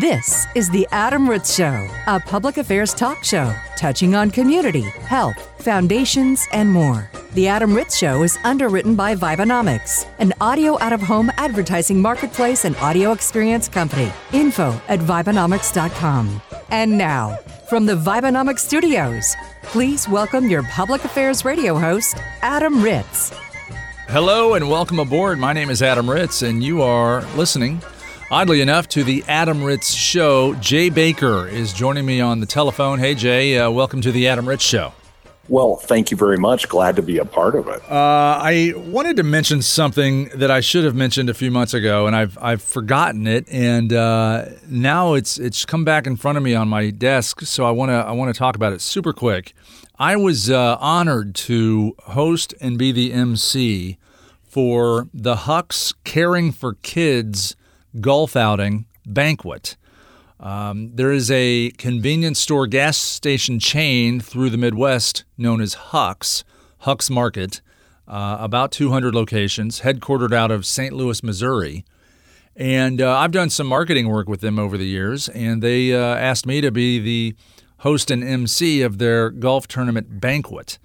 This is The Adam Ritz Show, a public affairs talk show touching on community, health, foundations, and more. The Adam Ritz Show is underwritten by Vibenomics, an audio out of home advertising marketplace and audio experience company. Info at Vibenomics.com. And now, from the Vibenomics studios, please welcome your public affairs radio host, Adam Ritz. Hello and welcome aboard. My name is Adam Ritz, and you are listening Oddly enough, to the Adam Ritz Show, Jay Baker is joining me on the telephone. Hey, Jay, uh, welcome to the Adam Ritz Show. Well, thank you very much. Glad to be a part of it. Uh, I wanted to mention something that I should have mentioned a few months ago, and I've I've forgotten it, and uh, now it's it's come back in front of me on my desk. So I want to I want to talk about it super quick. I was uh, honored to host and be the MC for the Hucks Karing for Kids golf outing banquet. Um, there is a convenience store gas station chain through the Midwest known as Huck's, Huck's Market, uh, about 200 locations, headquartered out of St. Louis, Missouri. And uh, I've done some marketing work with them over the years, and they uh, asked me to be the host and MC of their golf tournament banquet.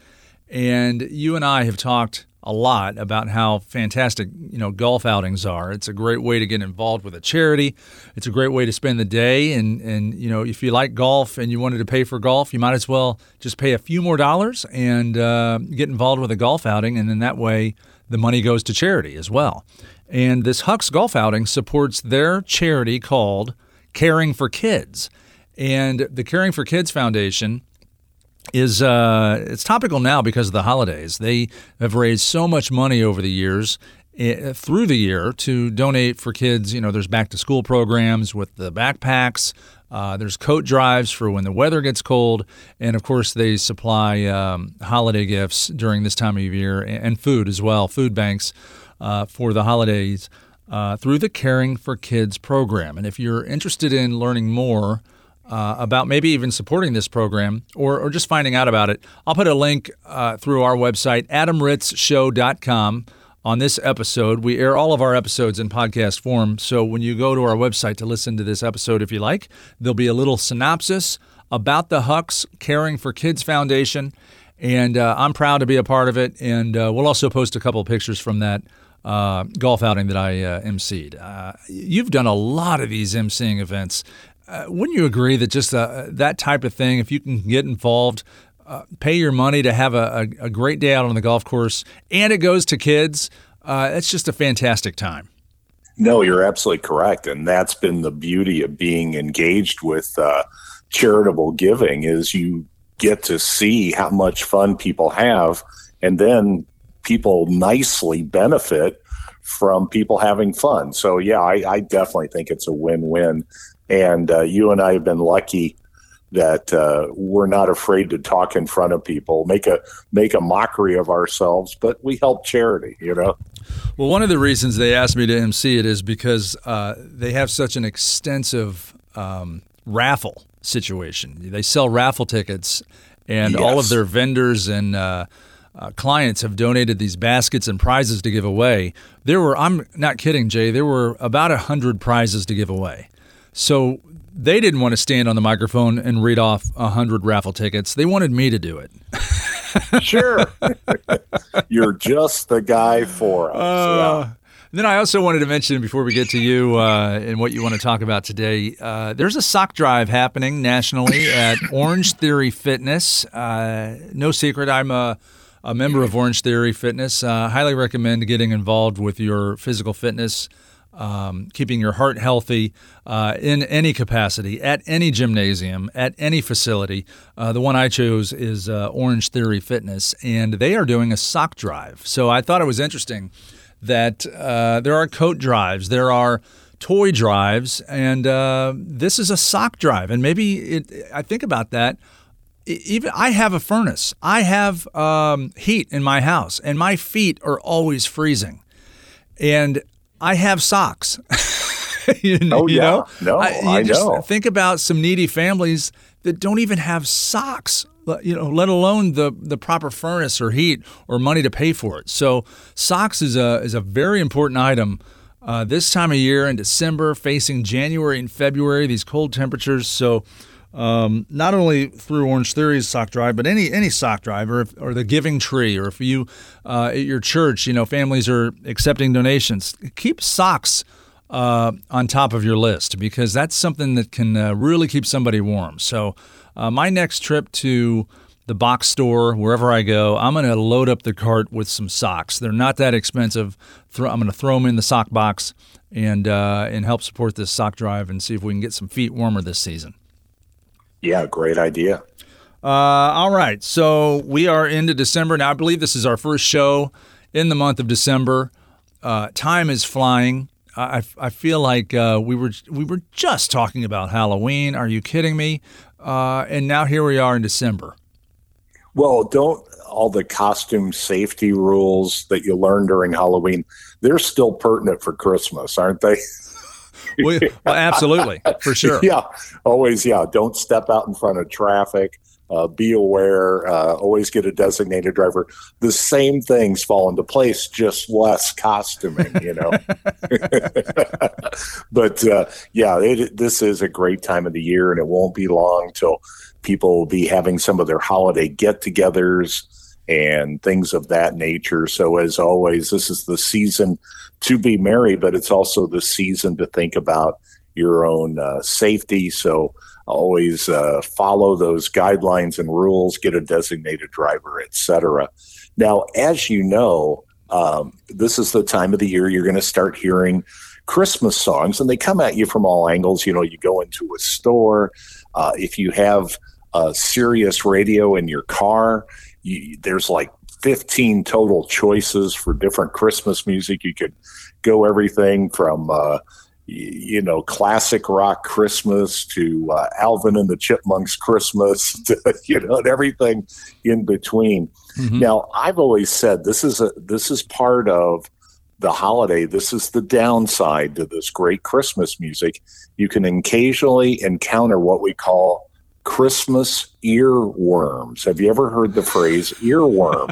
And you and I have talked a lot about how fantastic you know golf outings are. It's a great way to get involved with a charity. It's a great way to spend the day. And and you know if you like golf and you wanted to pay for golf, you might as well just pay a few more dollars and uh, get involved with a golf outing. And then that way the money goes to charity as well. And this Hucks golf outing supports their charity called Karing for Kids. And the Karing for Kids Foundation is uh, it's topical now because of the holidays. They have raised so much money over the years eh, through the year to donate for kids. You know, there's back to school programs with the backpacks. Uh, there's coat drives for when the weather gets cold, and of course they supply um, holiday gifts during this time of year and food as well, food banks uh, for the holidays uh, through the Karing for Kids program. And if you're interested in learning more uh, about maybe even supporting this program or, or just finding out about it, I'll put a link uh, through our website, adamritzshow.com. On this episode, we air all of our episodes in podcast form. So when you go to our website to listen to this episode, if you like, there'll be a little synopsis about the Hucks Karing for Kids Foundation. And uh, I'm proud to be a part of it. And uh, we'll also post a couple pictures from that uh, golf outing that I uh, emceed. Uh, you've done a lot of these emceeing events. Uh, wouldn't you agree that just uh, that type of thing, if you can get involved, uh, pay your money to have a, a, a, great day out on the golf course, and it goes to kids, uh, it's just a fantastic time. No, you're absolutely correct, and that's been the beauty of being engaged with uh, charitable giving is you get to see how much fun people have, and then people nicely benefit from people having fun. So yeah, I, I definitely think it's a win-win. And uh, you and I have been lucky that uh, we're not afraid to talk in front of people, make a make a mockery of ourselves, but we help charity. You know. Well, one of the reasons they asked me to MC it is because uh, they have such an extensive um, raffle situation. They sell raffle tickets, and yes. all of their vendors and uh, uh, clients have donated these baskets and prizes to give away. There were, I'm not kidding, Jay, there were about a hundred prizes to give away. So they didn't want to stand on the microphone and read off a hundred raffle tickets. They wanted me to do it. sure, you're just the guy for us. Uh, yeah. Then I also wanted to mention before we get to you uh, and what you want to talk about today, uh, there's a sock drive happening nationally at Orange Theory Fitness. Uh, no secret, I'm a, a, member of Orange Theory Fitness. Uh, highly recommend getting involved with your physical fitness um, keeping your heart healthy uh, in any capacity, at any gymnasium, at any facility. Uh, the one I chose is uh, Orange Theory Fitness, and they are doing a sock drive. So I thought it was interesting that uh, there are coat drives, there are toy drives, and uh, this is a sock drive. And maybe it, I think about that even I have a furnace. I have um, heat in my house, and my feet are always freezing. And I have socks. you, oh you yeah, know? no, I, I know. Think about some needy families that don't even have socks. You know, let alone the the proper furnace or heat or money to pay for it. So, socks is a is a very important item uh, this time of year in December, facing January and February, these cold temperatures. So, um, not only through Orange Theory's sock drive, but any any sock drive or, or the Giving Tree, or if you uh, at your church, you know, families are accepting donations, keep socks uh, on top of your list because that's something that can uh, really keep somebody warm. So, uh, my next trip to the box store, wherever I go, I'm going to load up the cart with some socks. They're not that expensive. I'm going to throw them in the sock box and uh, and help support this sock drive and see if we can get some feet warmer this season. Yeah, great idea. Uh, all right, so we are into December now. I believe this is our first show in the month of December. Uh, time is flying. I, I feel like uh, we were we were just talking about Halloween. Are you kidding me? Uh, and now here we are in December. Well, don't all the costume safety rules that you learn during Halloween, they're still pertinent for Christmas, aren't they? well, well, absolutely, for sure. Yeah, always. Yeah, don't step out in front of traffic. Uh, be aware. Uh, always get a designated driver. The same things fall into place, just less costuming. You know. but uh, yeah, it, this is a great time of the year, and it won't be long till people will be having some of their holiday get-togethers and things of that nature. So, as always, this is the season to be merry, but it's also the season to think about your own uh, safety. So always uh, follow those guidelines and rules, get a designated driver, etc. Now, as you know, um, this is the time of the year you're going to start hearing Christmas songs, and they come at you from all angles. You know, you go into a store, uh, if you have a Sirius radio in your car, you, there's like 15 total choices for different Christmas music. You could go everything from, uh, you know, classic rock Christmas to uh, Alvin and the Chipmunks Christmas, to, you know, and everything in between. Mm-hmm. Now, I've always said this is a this is part of the holiday. This is the downside to this great Christmas music. You can occasionally encounter what we call Christmas earworms. Have you ever heard the phrase earworm?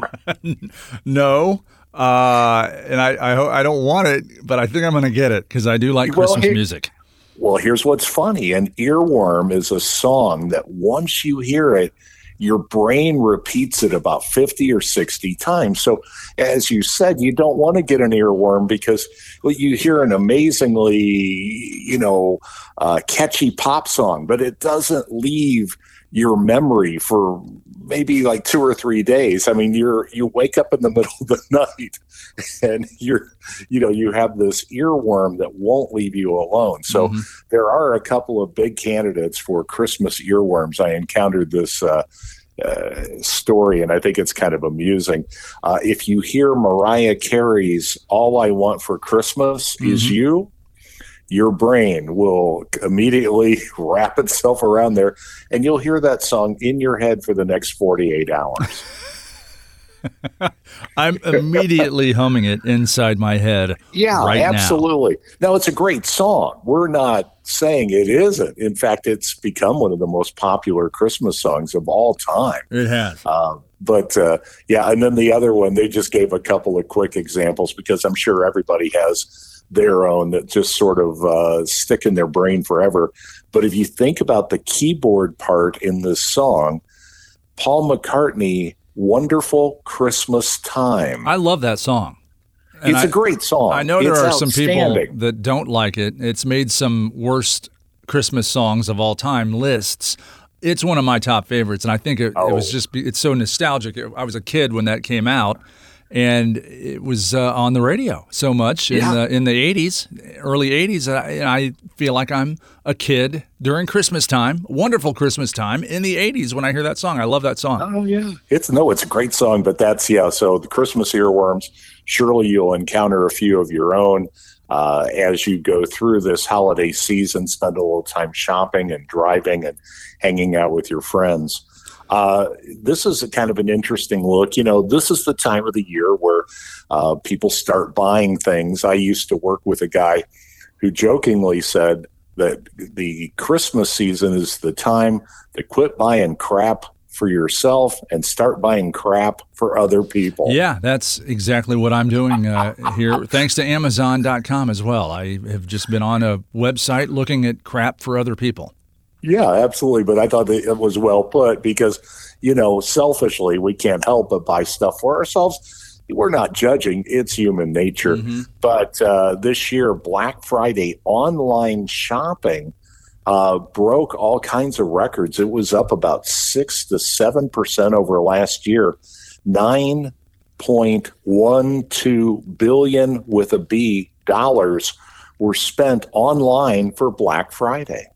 no. Uh, and I, I, I don't want it, but I think I'm going to get it because I do like Christmas well, music. Well, here's what's funny: an earworm is a song that once you hear it, your brain repeats it about 50 or 60 times. So, as you said, you don't want to get an earworm because well, you hear an amazingly, you know, uh, catchy pop song, but it doesn't leave your memory for maybe like two or three days. I mean, you're you wake up in the middle of the night and you're you know you have this earworm that won't leave you alone. So mm-hmm. there are a couple of big candidates for Christmas earworms. I encountered this. Uh, uh, story, and I think it's kind of amusing. Uh, if you hear Mariah Carey's "All I Want for Christmas mm-hmm. Is You," your brain will immediately wrap itself around there and you'll hear that song in your head for the next 48 hours. I'm immediately humming it inside my head. Yeah, right absolutely. Now. now. it's a great song. We're not saying it isn't. In fact, it's become one of the most popular Christmas songs of all time. It has. Uh, but uh, yeah, and then the other one, they just gave a couple of quick examples because I'm sure everybody has their own that just sort of uh, stick in their brain forever. But if you think about the keyboard part in this song, Paul McCartney, Wonderful Christmas Time. I love that song. And it's I, a great song. I know there it's are some people that don't like it. It's made some worst Christmas songs of all time lists. It's one of my top favorites, and I think it, oh. it was just it's so nostalgic. I was a kid when that came out, and it was uh, on the radio so much yeah. in the in the 80s early 80s I, I, feel like i'm a kid during christmas time wonderful christmas time in the 80s when i hear that song. I love that song. Oh yeah. It's no it's a great song but that's yeah so the christmas earworms surely you'll encounter a few of your own uh, as you go through this holiday season spend a little time shopping and driving and hanging out with your friends uh, this is a kind of an interesting look. You know, this is the time of the year where uh, people start buying things. I used to work with a guy who jokingly said that the Christmas season is the time to quit buying crap for yourself and start buying crap for other people. Yeah, that's exactly what I'm doing uh, here. Thanks to Amazon.com as well. I have just been on a website looking at crap for other people. Yeah, absolutely. But I thought that it was well put because, you know, selfishly, we can't help but buy stuff for ourselves. We're not judging, it's human nature. Mm-hmm. But uh, this year, Black Friday online shopping uh, broke all kinds of records. It was up about six to seven percent over last year. Nine point one two billion with a B dollars were spent online for Black Friday.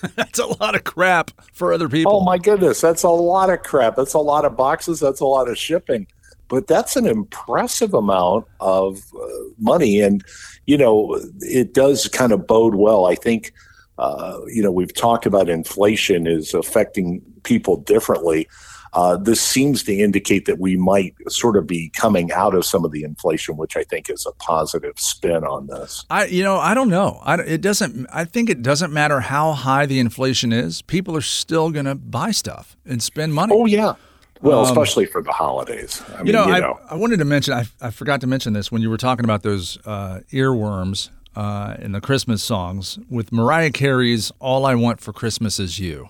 that's a lot of crap for other people. Oh my goodness, that's a lot of crap. That's a lot of boxes. That's a lot of shipping. But that's an impressive amount of uh, money, and you know it does kind of bode well. I think uh, you know, we've talked about inflation is affecting people differently. Uh, this seems to indicate that we might sort of be coming out of some of the inflation, which I think is a positive spin on this. I, you know, I don't know. I, it doesn't. I think it doesn't matter how high the inflation is. People are still going to buy stuff and spend money. Oh yeah. Well, um, especially for the holidays. I mean, you know, you know. I, I, wanted to mention. I, I forgot to mention this when you were talking about those uh, earworms uh, in the Christmas songs with Mariah Carey's All I Want for Christmas Is You.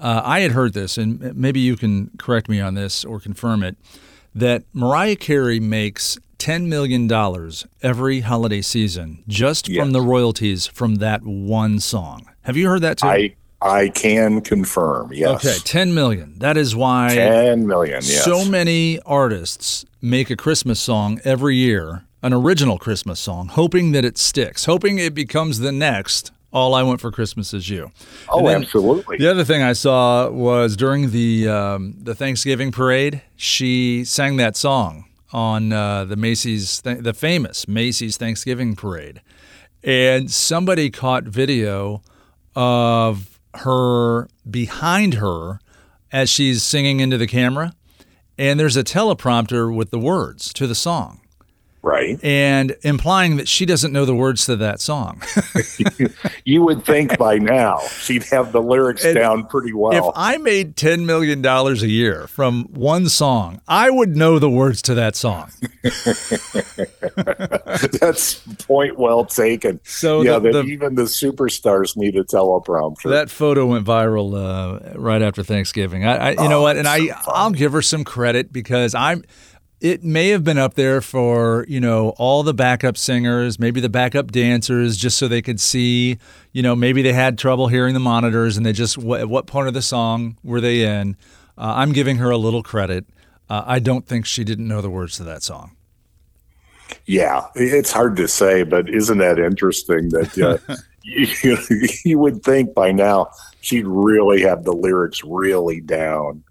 Uh, I had heard this, and maybe you can correct me on this or confirm it, that Mariah Carey makes $10 million every holiday season just yes. from the royalties from that one song. Have you heard that too? I, I can confirm, yes. Okay, 10 million. That is why 10 million, yes. so many artists make a Christmas song every year an original Christmas song, hoping that it sticks, hoping it becomes the next all I Want for Christmas Is You. Oh, absolutely. The other thing I saw was during the um, the Thanksgiving parade, she sang that song on uh, the Macy's, th- the famous Macy's Thanksgiving parade, and somebody caught video of her behind her as she's singing into the camera, and there's a teleprompter with the words to the song. Right. And implying that she doesn't know the words to that song. you would think by now she'd have the lyrics and down pretty well. If I made $10 million a year from one song, I would know the words to that song. That's point well taken. So yeah, the, the, even the superstars need a teleprompter. That photo went viral uh, right after Thanksgiving. I, I you oh, know what? And I, so I'll give her some credit because I'm – it may have been up there for you know all the backup singers maybe the backup dancers just so they could see you know maybe they had trouble hearing the monitors and they just what, what part of the song were they in? Uh, i'm giving her a little credit. Uh, i don't think she didn't know the words to that song. Yeah it's hard to say but isn't that interesting that uh, you, you would think by now she'd really have the lyrics really down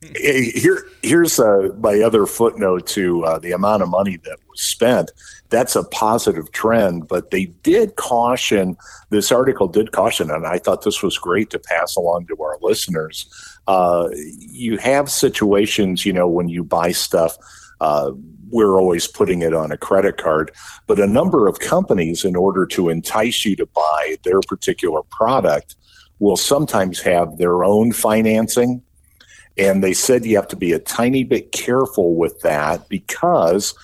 here, here's uh, my other footnote to uh, the amount of money that was spent. That's a positive trend, but they did caution. This article did caution, and I thought this was great to pass along to our listeners. Uh, you have situations, you know, when you buy stuff. Uh, we're always putting it on a credit card, but a number of companies, in order to entice you to buy their particular product, will sometimes have their own financing and they said you have to be a tiny bit careful with that because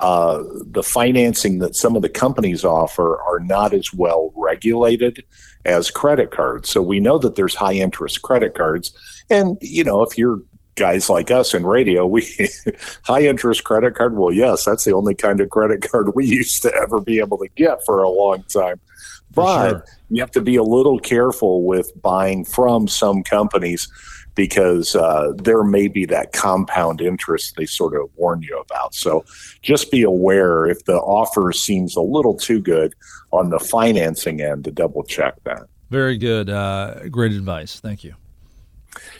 uh, the financing that some of the companies offer are not as well regulated as credit cards. So we know that there's high interest credit cards. And, you know, if you're guys like us in radio, we high interest credit card. Well, yes, that's the only kind of credit card we used to ever be able to get for a long time. But sure. you have to be a little careful with buying from some companies because uh, there may be that compound interest they sort of warn you about. So just be aware if the offer seems a little too good on the financing end to double check that. Very good. Uh, great advice. Thank you.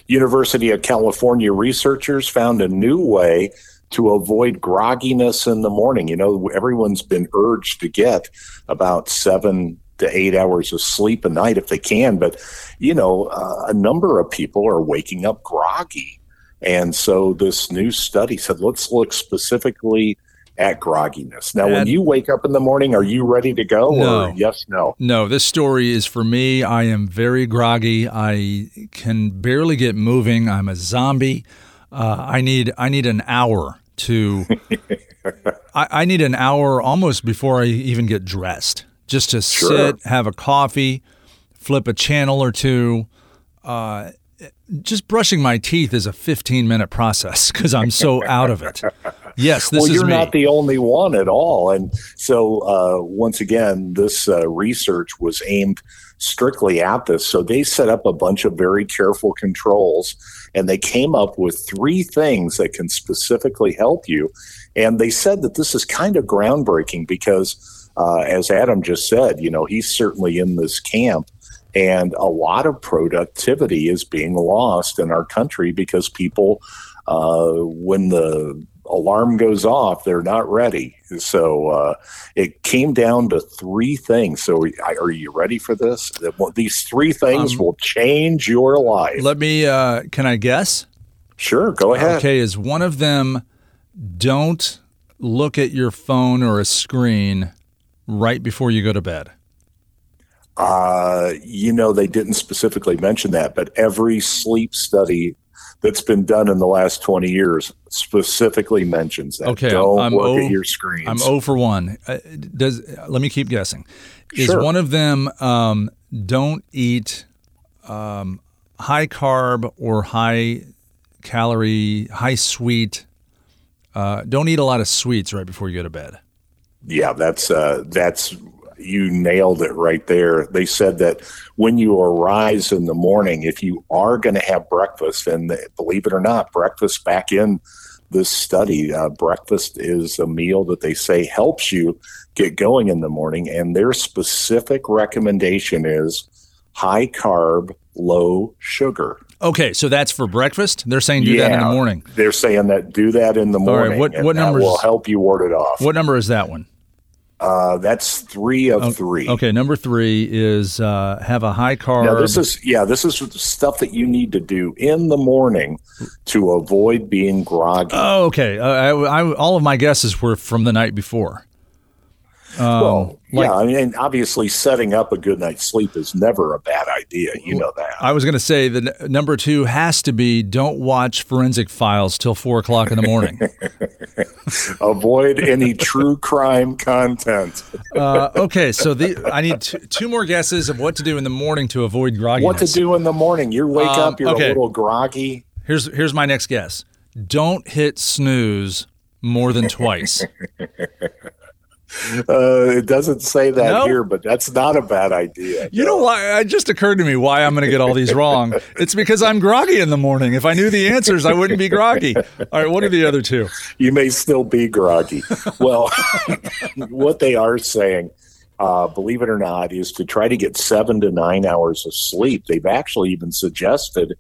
University of California researchers found a new way to avoid grogginess in the morning. You know, everyone's been urged to get about seven to eight hours of sleep a night if they can. But, you know, uh, a number of people are waking up groggy. And so this new study said, let's look specifically at grogginess. Now, when you wake up in the morning, are you ready to go? No. Or yes, no. No, this story is for me. I am very groggy. I can barely get moving. I'm a zombie. Uh, I need I need an hour to. I, I need an hour almost before I even get dressed, just to Sure. sit, have a coffee, flip a channel or two. Uh, just brushing my teeth is a 15 minute process because I'm so out of it. Yes, this well, is you're me. not the only one at all. And so, uh, once again, this uh, research was aimed strictly at this. So, they set up a bunch of very careful controls and they came up with three things that can specifically help you. And they said that this is kind of groundbreaking because, uh, as Adam just said, you know, he's certainly in this camp. And a lot of productivity is being lost in our country because people, uh, when the alarm goes off, they're not ready. So uh, it came down to three things. So are you ready for this? These three things Um, will change your life. Let me. Uh, can I guess? sure, go ahead. Okay, is one of them don't look at your phone or a screen right before you go to bed. Uh, you know, they didn't specifically mention that, but every sleep study that's been done in the last 20 years specifically mentions that. Okay, Don't I'm look o- at your screens. I'm 0 for 1. Uh, does let me keep guessing. Is Sure. one of them um, don't eat um, high carb or high calorie, high sweet uh, don't eat a lot of sweets right before you go to bed. Yeah, that's uh, that's you nailed it right there. They said that when you arise in the morning, if you are going to have breakfast, and believe it or not, breakfast back in this study, uh, breakfast is a meal that they say helps you get going in the morning, and their specific recommendation is high carb, low sugar. Okay, so that's for breakfast. They're saying do that in the morning. They're saying that do that in the right, morning, what- and what that numbers- will help you ward it off. What number is that one? Uh, that's three of three. Okay, number three is uh, have a high carb. Now this is yeah, this is stuff that you need to do in the morning to avoid being groggy. Oh, okay. Uh, I, I, all of my guesses were from the night before. Um, well, like- yeah, I mean, obviously setting up a good night's sleep is never a bad idea. You know that. I was going to say the n- number two has to be don't watch forensic files till four o'clock in the morning. Avoid any true crime content. uh, okay, so the, I need two, two more guesses of what to do in the morning to avoid grogginess. What to do in the morning? You wake Um, up, you're okay. a little groggy. Here's here's my next guess. Don't hit snooze more than twice. Uh, it doesn't say that No? here, but that's not a bad idea. You know why? It just occurred to me why I'm going to get all these wrong. It's because I'm groggy in the morning. If I knew the answers, I wouldn't be groggy. All right, what are the other two? you may still be groggy. well, what they are saying, uh, believe it or not, is to try to get seven to nine hours of sleep. They've actually even suggested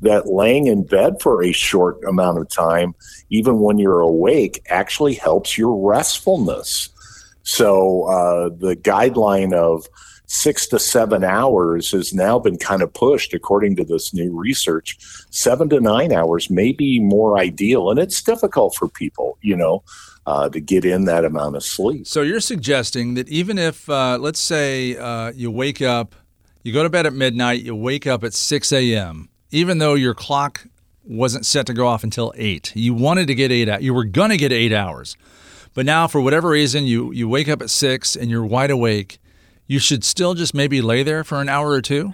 that laying in bed for a short amount of time, even when you're awake, actually helps your restfulness. So uh, the guideline of six to seven hours has now been kind of pushed according to this new research. Seven to nine hours may be more ideal, and it's difficult for people, you know, uh, to get in that amount of sleep. So you're suggesting that even if, uh, let's say, uh, you wake up, you go to bed at midnight, you wake up at 6 a.m., even though your clock wasn't set to go off until 8, you wanted to get eight out, you were going to get eight hours. But now, for whatever reason, you, you wake up at 6 and you're wide awake, you should still just maybe lay there for an hour or two?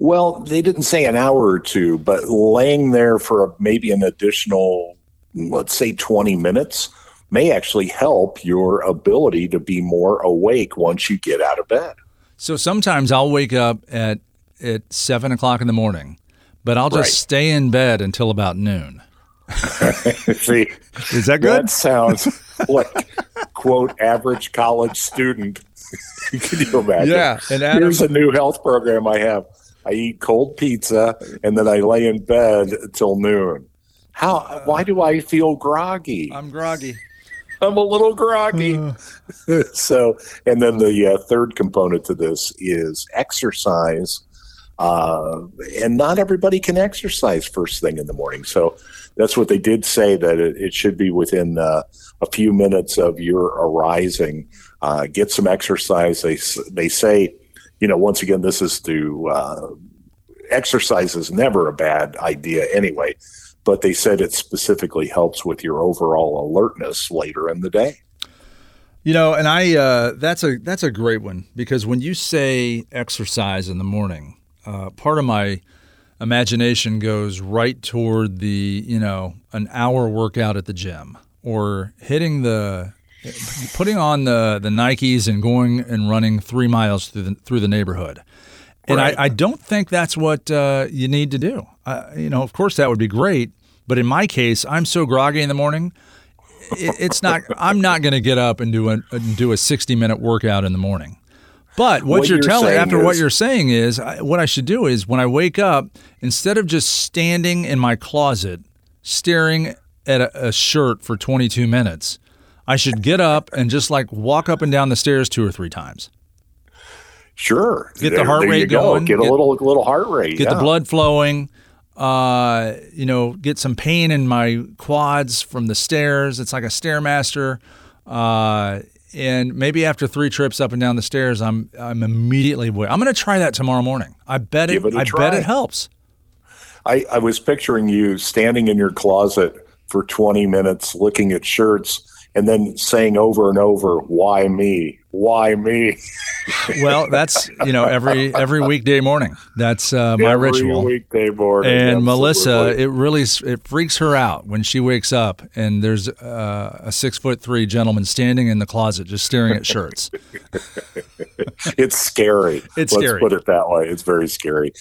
Well, they didn't say an hour or two, but laying there for maybe an additional, let's say, 20 minutes may actually help your ability to be more awake once you get out of bed. So sometimes I'll wake up at, at 7 o'clock in the morning, but I'll just Right. stay in bed until about noon. See, Is that good? that sounds like, quote, average college student. Can you imagine? Yeah, and Adam- Here's a new health program I have. I eat cold pizza and then I lay in bed till noon. How? Why do I feel groggy? I'm groggy. I'm a little groggy. so, and then the uh, third component to this is exercise Uh, and not everybody can exercise first thing in the morning. So that's what they did say that it, it should be within uh, a few minutes of your arising. Uh, get some exercise. They they say, you know, once again, this is to uh, exercise is never a bad idea anyway, but they said it specifically helps with your overall alertness later in the day. You know, and I uh, that's a that's a great one because when you say exercise in the morning, uh, part of my imagination goes right toward the you know an hour workout at the gym or hitting the putting on the the Nikes and going and running three miles through the through the neighborhood. And right. I, I, don't think that's what uh, you need to do. Uh, you know, of course that would be great, but in my case, I'm so groggy in the morning. It, it's not. I'm not going to get up and do a do a 60 minute workout in the morning. But what, what you're, you're, telling after is, what you're saying is I, what I should do is when I wake up, instead of just standing in my closet staring at a, a shirt for 22 minutes, I should get up and just like walk up and down the stairs two or three times. Sure. Get there, the heart rate going. Get, get, a little little heart rate. Get yeah. the blood flowing. Uh, you know, get some pain in my quads from the stairs. It's like a stairmaster. Uh, and maybe after three trips up and down the stairs, I'm I'm immediately. I'm going to try that tomorrow morning. I bet it. it I try. bet it helps. I, I was picturing you standing in your closet for 20 minutes, looking at shirts, and then saying over and over, "Why me? Why me?" well, that's you know every every weekday morning. That's uh, my every ritual. Weekday morning. And absolutely. Melissa, it really it freaks her out when she wakes up and there's uh, a six foot three gentleman standing in the closet just staring at shirts. it's scary. It's Let's scary. put it that way. It's very scary.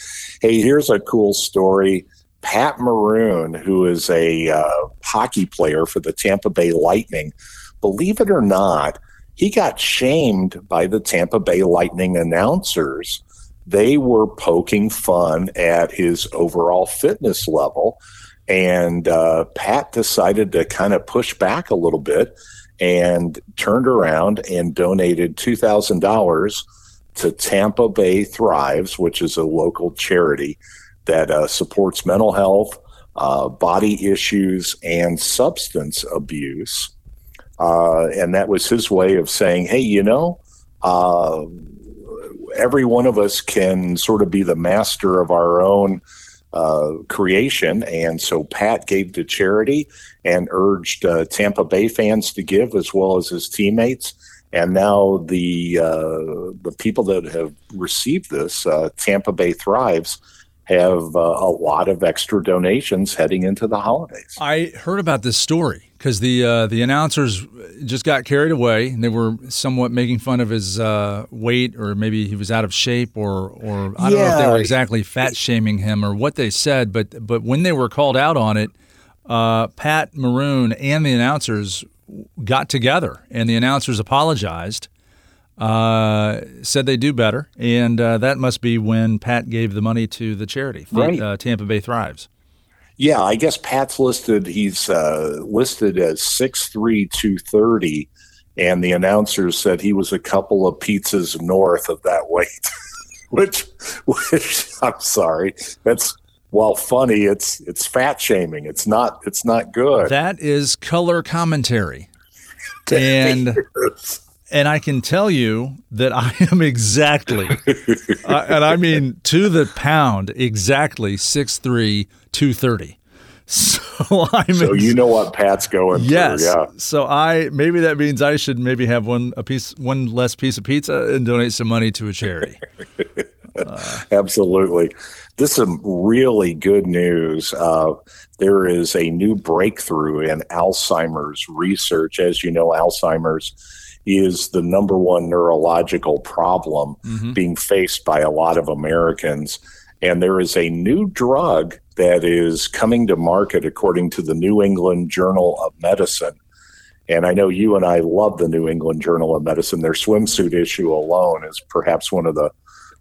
Hey, here's a cool story. Pat Maroon, who is a uh, hockey player for the Tampa Bay Lightning, believe it or not, he got shamed by the Tampa Bay Lightning announcers. They were poking fun at his overall fitness level. And uh, Pat decided to kind of push back a little bit and turned around and donated $2,000 to Tampa Bay Thrives, which is a local charity that uh, supports mental health, uh, body issues, and substance abuse. Uh, and that was his way of saying, hey, you know, uh, every one of us can sort of be the master of our own uh, creation. And so Pat gave to charity and urged uh, Tampa Bay fans to give as well as his teammates. And now the uh, the people that have received this, uh, Tampa Bay Thrives, have a lot of extra donations heading into the holidays. I heard about this story because the uh, the announcers just got carried away. And they were somewhat making fun of his uh, weight, or maybe he was out of shape, or or I don't yeah. know if they were exactly fat shaming him or what they said. But but when they were called out on it, uh, Pat Maroon and the announcers got together, and the announcers apologized uh, said they do better, and uh, that must be when Pat gave the money to the charity, right. uh, Tampa Bay Thrives. Yeah, I guess Pat's listed. He's uh, listed as six three two thirty, and the announcers said he was a couple of pizzas north of that weight. which, which I'm sorry, that's while funny, it's it's fat shaming. It's not it's not good. That is color commentary, and and I can tell you that I am exactly, uh, and I mean to the pound, exactly 6'3", 230. So I'm. So you know what Pat's going yes. through, yeah. So I maybe that means I should maybe have one a piece, one less piece of pizza, and donate some money to a charity. uh, Absolutely, this is some really good news. Uh, there is a new breakthrough in Alzheimer's research. As you know, Alzheimer's is the number one neurological problem mm-hmm. being faced by a lot of Americans. And there is a new drug that is coming to market according to the New England Journal of Medicine. And I know you and I love the New England Journal of Medicine. Their swimsuit issue alone is perhaps one of the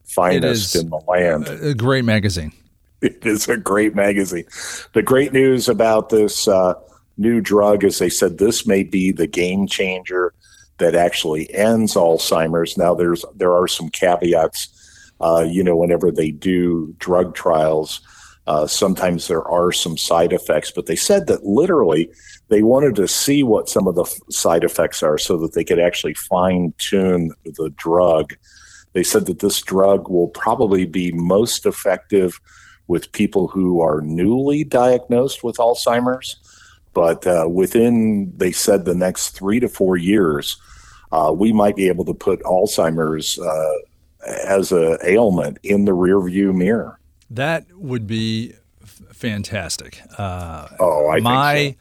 finest in the land. A great magazine. It is a great magazine. The great news about this uh, new drug is they said this may be the game changer that actually ends Alzheimer's. Now, there's there are some caveats uh, you know, whenever they do drug trials, uh, sometimes there are some side effects, but they said that literally they wanted to see what some of the f- side effects are so that they could actually fine tune the drug. They said that this drug will probably be most effective with people who are newly diagnosed with Alzheimer's. But uh, within, they said, the next three to four years, uh, we might be able to put Alzheimer's uh, as a ailment in the rearview mirror. That would be f- fantastic. Uh, oh, I my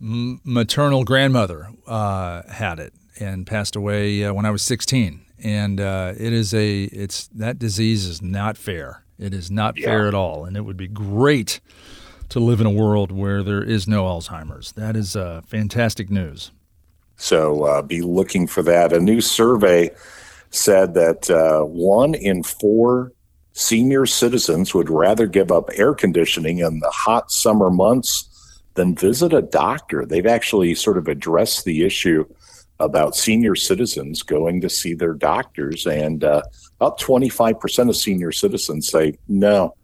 so. m- maternal grandmother uh, had it and passed away uh, when I was 16. And uh, it is a it's that disease is not fair. It is not Yeah. fair at all, and it would be great to live in a world where there is no Alzheimer's. That is uh, fantastic news. So uh, be looking for that. A new survey said that uh, one in four senior citizens would rather give up air conditioning in the hot summer months than visit a doctor. They've actually sort of addressed the issue about senior citizens going to see their doctors, and uh, about 25% of senior citizens say no.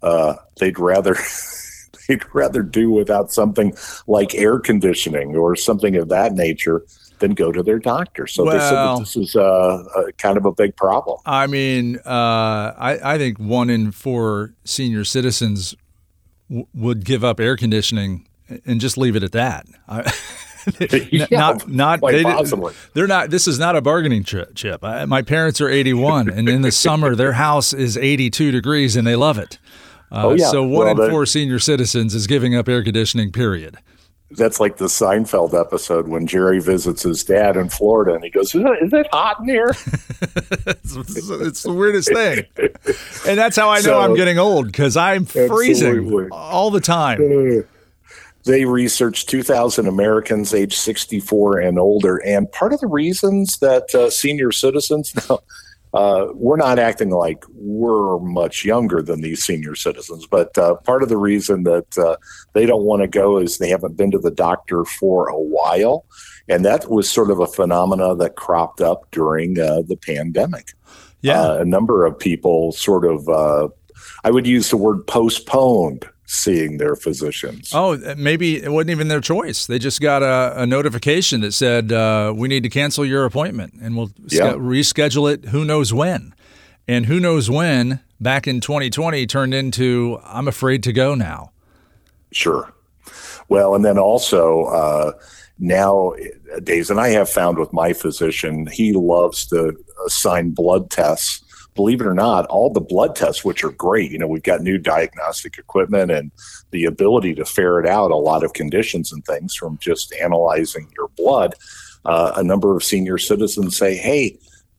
Uh, they'd rather they'd rather do without something like air conditioning or something of that nature than go to their doctor. So they said that this is uh, a, kind of a big problem. I mean, uh, I, I think one in four senior citizens w- would give up air conditioning and just leave it at that. I, Yeah, not not they, possibly. They're not. This is not a bargaining chip. I, my parents are 81, and in the summer their house is 82 degrees, and they love it. Uh, Oh, yeah. So one Well, in four senior citizens is giving up air conditioning. Period. That's like the Seinfeld episode when Jerry visits his dad in Florida and he goes, Is it, is it hot in here? It's, it's the weirdest thing, and that's how I know So- I'm getting old because I'm freezing Absolutely. all the time. they researched 2,000 Americans age 64 and older. And part of the reasons that uh, senior citizens, now, uh, we're not acting like we're much younger than these senior citizens, but uh, part of the reason that uh, they don't want to go is they haven't been to the doctor for a while. And that was sort of a phenomena that cropped up during uh, the pandemic. Yeah. Uh, a number of people sort of, uh, I would use the word postponed seeing their physicians. Oh, maybe it wasn't even their choice. They just got a, a notification that said, uh, we need to cancel your appointment and we'll Yeah. reschedule it who knows when. And who knows when back in 2020 turned into, I'm afraid to go now. Sure. Well, and then also uh, now, days, and I have found with my physician, he loves to assign blood tests. Believe it or not, all the blood tests, which are great, you know, we've got new diagnostic equipment and the ability to ferret out a lot of conditions and things from just analyzing your blood. Uh, a number of senior citizens say, "Hey,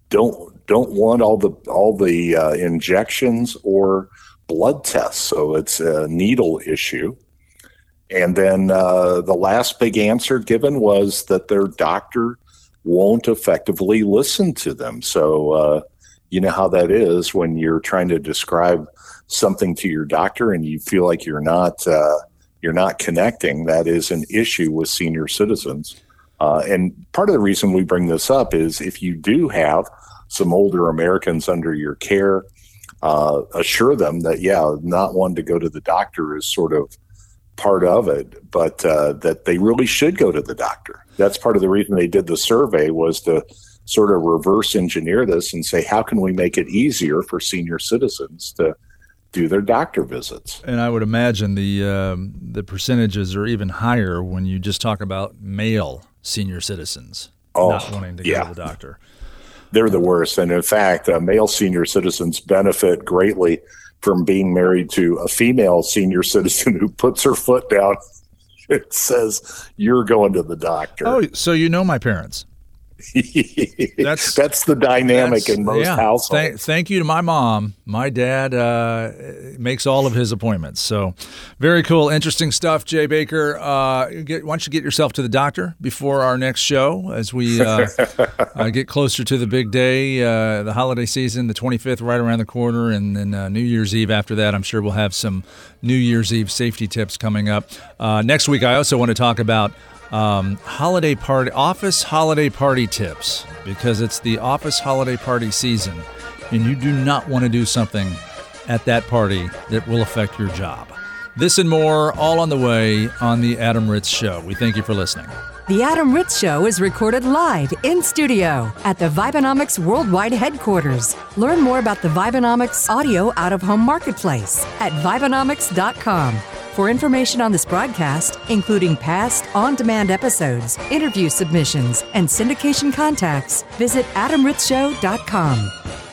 don't don't want all the all the uh, injections or blood tests." So it's a needle issue. And then uh, the last big answer given was that their doctor won't effectively listen to them. So, uh, you know how that is when you're trying to describe something to your doctor and you feel like you're not uh, you're not connecting. That is an issue with senior citizens. Uh, and part of the reason we bring this up is if you do have some older Americans under your care, uh, assure them that yeah, not wanting to go to the doctor is sort of part of it, but uh, that they really should go to the doctor. That's part of the reason they did the survey was to sort of reverse engineer this and say, how can we make it easier for senior citizens to do their doctor visits? And I would imagine the um, the percentages are even higher when you just talk about male senior citizens Oh, not wanting to go yeah. to the doctor. They're the worst. And in fact, uh, male senior citizens benefit greatly from being married to a female senior citizen who puts her foot down and says, You're going to the doctor. Oh, so you know my parents. that's that's the dynamic That's- in most yeah. households. Thank, thank you to my mom. My dad uh, makes all of his appointments. So, very cool, interesting stuff, Jay Baker. Uh, get, why don't you get yourself to the doctor before our next show as we uh, uh, get closer to the big day, uh, the holiday season, the 25th, right around the corner, and then uh, New Year's Eve after that. I'm sure we'll have some New Year's Eve safety tips coming up. Uh, next week, I also want to talk about um, holiday party, office holiday party tips because it's the office holiday party season. and you do not want to do something at that party that will affect your job. This and more, all on the way on The Adam Ritz Show. We thank you for listening. The Adam Ritz Show is recorded live in studio at the Vibenomics Worldwide headquarters. Learn more about the Vibenomics audio out of home marketplace at Vibenomics.com. For information on this broadcast, including past on demand episodes, interview submissions, and syndication contacts, visit AdamRitzShow.com.